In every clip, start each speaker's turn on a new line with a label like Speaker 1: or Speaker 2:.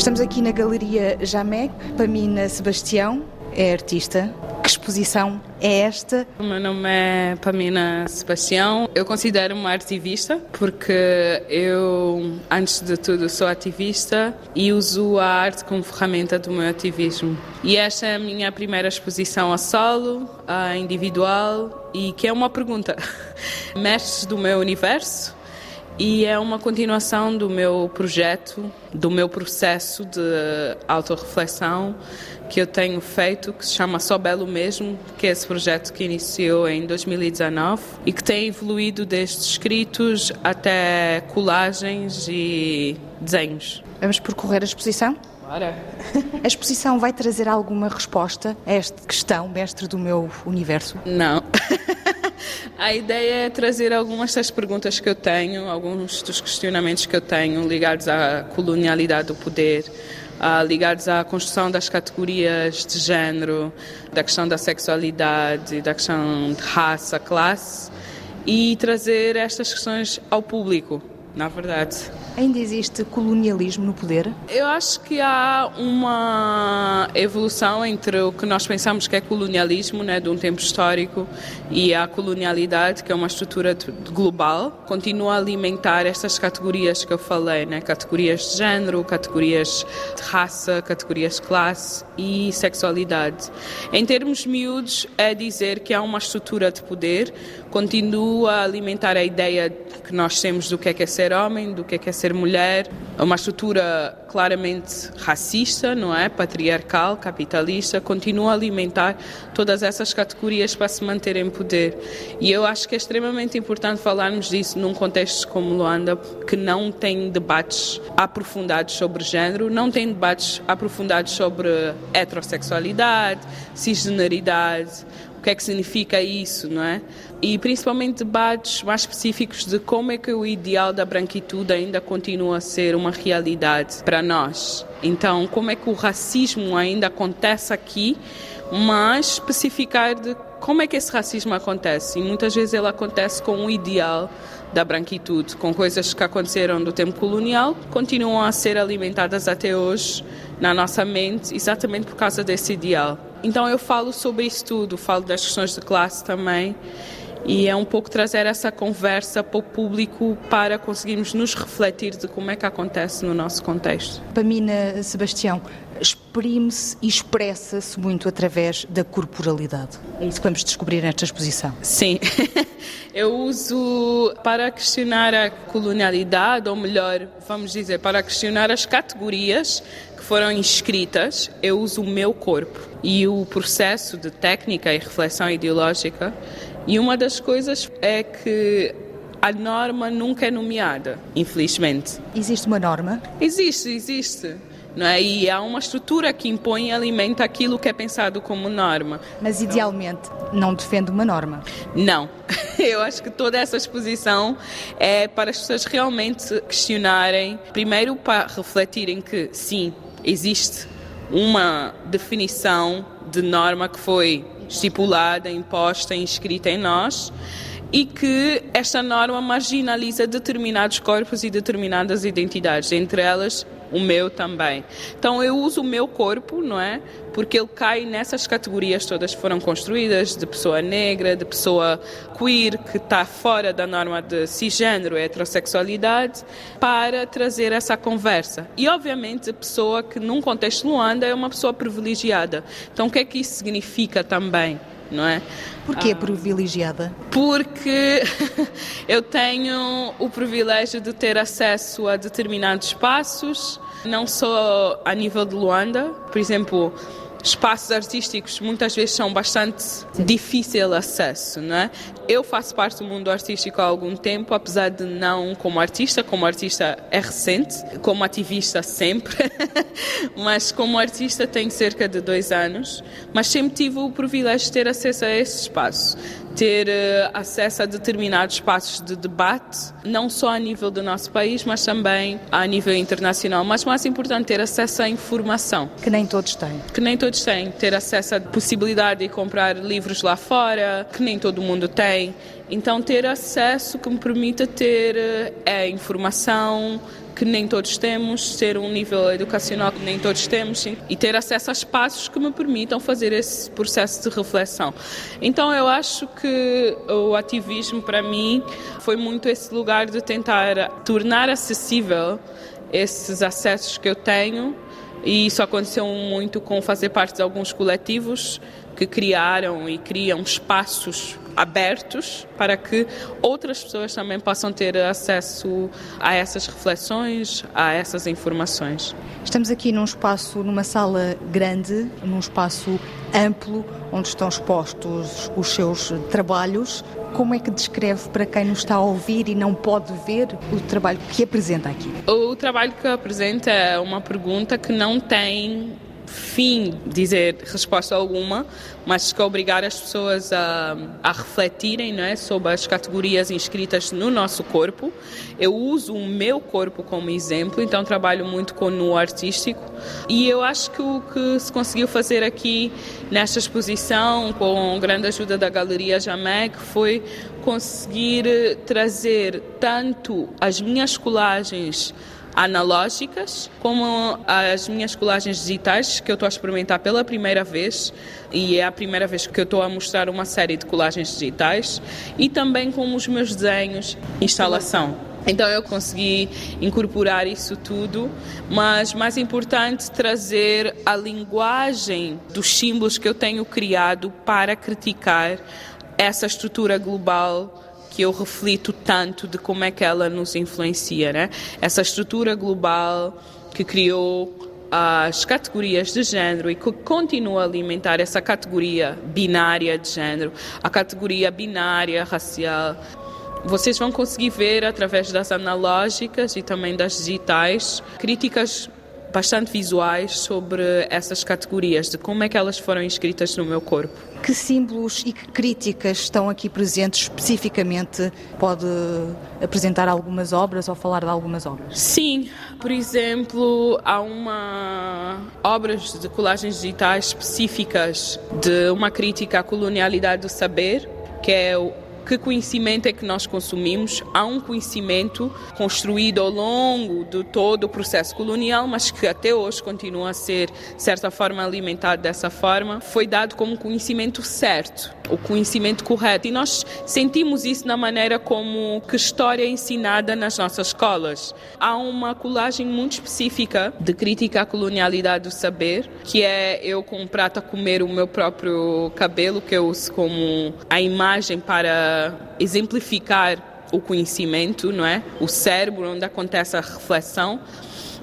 Speaker 1: Estamos aqui na Galeria Jamé, Pamina Sebastião é artista. Que exposição é esta?
Speaker 2: O meu nome é Pamina Sebastião. Eu considero-me ativista porque eu, antes de tudo, sou ativista e uso a arte como ferramenta do meu ativismo. E esta é a minha primeira exposição a solo, a individual e que é uma pergunta. Mestres do meu universo e é uma continuação do meu projeto, do meu processo de autorreflexão que eu tenho feito, que se chama Só Belo Mesmo, que é esse projeto que iniciou em 2019 e que tem evoluído desde escritos até colagens e desenhos.
Speaker 1: Vamos percorrer a exposição?
Speaker 2: Bora!
Speaker 1: A exposição vai trazer alguma resposta a esta questão, mestre do meu universo?
Speaker 2: Não. A ideia é trazer algumas das perguntas que eu tenho, alguns dos questionamentos que eu tenho ligados à colonialidade do poder, ligados à construção das categorias de género, da questão da sexualidade, da questão de raça, classe, e trazer estas questões ao público, na verdade.
Speaker 1: Ainda existe colonialismo no poder?
Speaker 2: Eu acho que há uma evolução entre o que nós pensamos que é colonialismo, né, de um tempo histórico, e a colonialidade, que é uma estrutura global, continua a alimentar estas categorias que eu falei, né, categorias de género, categorias de raça, categorias de classe e sexualidade. Em termos miúdos, é dizer que há uma estrutura de poder, continua a alimentar a ideia que nós temos do que é que é ser homem, do que é que é ser mulher, é uma estrutura claramente racista, não é? Patriarcal, capitalista, continua a alimentar todas essas categorias para se manter em poder. E eu acho que é extremamente importante falarmos disso num contexto como Luanda, que não tem debates aprofundados sobre género, não tem debates aprofundados sobre heterossexualidade, cisgeneridade, o que é que significa isso, não é? E principalmente debates mais específicos de como é que o ideal da branquitude ainda continua a ser uma realidade para nós. Então, como é que o racismo ainda acontece aqui, mas especificar de como é que esse racismo acontece. E muitas vezes ele acontece com o ideal da branquitude, com coisas que aconteceram do tempo colonial, continuam a ser alimentadas até hoje na nossa mente, exatamente por causa desse ideal. Então eu falo sobre isso tudo, falo das questões de classe também. E é um pouco trazer essa conversa para o público para conseguirmos nos refletir de como é que acontece no nosso contexto.
Speaker 1: Pamina Sebastião, exprime-se e expressa-se muito através da corporalidade. É isso que vamos descobrir nesta exposição.
Speaker 2: Sim. Eu uso para questionar a colonialidade, ou melhor, vamos dizer, para questionar as categorias que foram inscritas, eu uso o meu corpo. E o processo de técnica e reflexão ideológica. E uma das coisas é que a norma nunca é nomeada, infelizmente.
Speaker 1: Existe uma norma?
Speaker 2: Existe, existe. Não é? E há uma estrutura que impõe e alimenta aquilo que é pensado como norma.
Speaker 1: Mas idealmente não defende uma norma?
Speaker 2: Não. Eu acho que toda essa exposição é para as pessoas realmente questionarem, primeiro para refletirem que sim, existe uma definição de norma que foi estipulada, imposta, inscrita em nós e que esta norma marginaliza determinados corpos e determinadas identidades, entre elas o meu também. Então eu uso o meu corpo, não é? Porque ele cai nessas categorias todas que foram construídas de pessoa negra, de pessoa queer, que está fora da norma de cisgênero heterossexualidade, para trazer essa conversa. E obviamente a pessoa que num contexto Luanda é uma pessoa privilegiada. Então o que é que isso significa também? Não é?
Speaker 1: Porquê ah, privilegiada?
Speaker 2: Porque eu tenho o privilégio de ter acesso a determinados espaços, não só a nível de Luanda, por exemplo, espaços artísticos muitas vezes são bastante difícil acesso, não é? Eu faço parte do mundo artístico há algum tempo, apesar de não como artista, como artista é recente, como ativista sempre, mas como artista tenho cerca de dois anos, mas sempre tive o privilégio de ter acesso a esse espaço ter uh, acesso a determinados espaços de debate, não só a nível do nosso país, mas também a nível internacional. Mas mais importante, ter acesso à informação.
Speaker 1: Que nem todos têm.
Speaker 2: Que nem todos têm. Ter acesso à possibilidade de comprar livros lá fora, que nem todo mundo tem. Então, ter acesso que me permita ter uh, informação, que nem todos temos, ter um nível educacional que nem todos temos e ter acesso a espaços que me permitam fazer esse processo de reflexão. Então eu acho que o ativismo para mim foi muito esse lugar de tentar tornar acessível esses acessos que eu tenho e isso aconteceu muito com fazer parte de alguns coletivos que criaram e criam espaços abertos para que outras pessoas também possam ter acesso a essas reflexões, a essas informações.
Speaker 1: Estamos aqui num espaço, numa sala grande, num espaço amplo, onde estão expostos os seus trabalhos. Como é que descreve para quem nos está a ouvir e não pode ver o trabalho que apresenta aqui?
Speaker 2: O trabalho que apresenta é uma pergunta que não tem fim dizer resposta alguma, mas que obrigar as pessoas a, a refletirem não é, sobre as categorias inscritas no nosso corpo. Eu uso o meu corpo como exemplo, então trabalho muito com o artístico e eu acho que o que se conseguiu fazer aqui nesta exposição, com grande ajuda da Galeria Jamec, foi conseguir trazer tanto as minhas colagens analógicas, como as minhas colagens digitais, que eu estou a experimentar pela primeira vez, e é a primeira vez que eu estou a mostrar uma série de colagens digitais, e também com os meus desenhos, instalação. Então eu consegui incorporar isso tudo, mas mais importante trazer a linguagem dos símbolos que eu tenho criado para criticar essa estrutura global que eu reflito tanto de como é que ela nos influencia, né? Essa estrutura global que criou as categorias de género e que continua a alimentar essa categoria binária de género, a categoria binária racial. Vocês vão conseguir ver através das analógicas e também das digitais críticas bastante visuais sobre essas categorias, de como é que elas foram inscritas no meu corpo.
Speaker 1: Que símbolos e que críticas estão aqui presentes especificamente? Pode apresentar algumas obras ou falar de algumas obras?
Speaker 2: Sim, por exemplo, há uma obras de colagens digitais específicas de uma crítica à colonialidade do saber, que é o que conhecimento é que nós consumimos. Há um conhecimento construído ao longo de todo o processo colonial, mas que até hoje continua a ser, de certa forma, alimentado dessa forma. Foi dado como conhecimento certo, o conhecimento correto. E nós sentimos isso na maneira como que história é ensinada nas nossas escolas. Há uma colagem muito específica de crítica à colonialidade do saber, que é eu com prata comer o meu próprio cabelo, que eu uso como a imagem para exemplificar o conhecimento, não é? O cérebro onde acontece a reflexão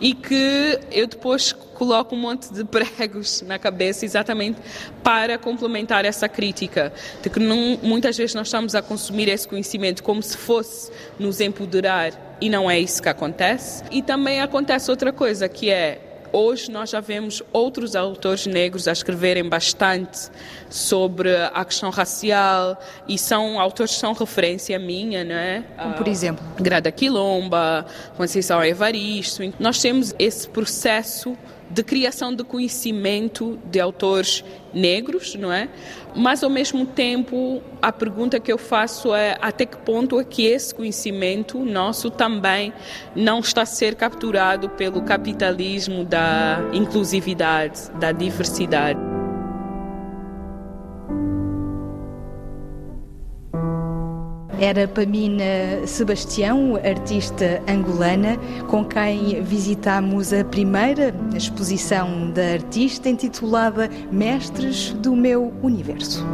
Speaker 2: e que eu depois coloco um monte de pregos na cabeça exatamente para complementar essa crítica de que não, muitas vezes nós estamos a consumir esse conhecimento como se fosse nos empoderar e não é isso que acontece. E também acontece outra coisa que é Hoje nós já vemos outros autores negros a escreverem bastante sobre a questão racial e são autores que são referência minha, não é?
Speaker 1: Como por exemplo?
Speaker 2: Grada Quilomba, Conceição Evaristo. Nós temos esse processo de criação de conhecimento de autores negros, não é? Mas ao mesmo tempo, a pergunta que eu faço é até que ponto é que esse conhecimento nosso também não está a ser capturado pelo capitalismo da inclusividade, da diversidade.
Speaker 1: Era Pamina Sebastião, artista angolana, com quem visitamos a primeira exposição da artista intitulada Mestres do Meu Universo.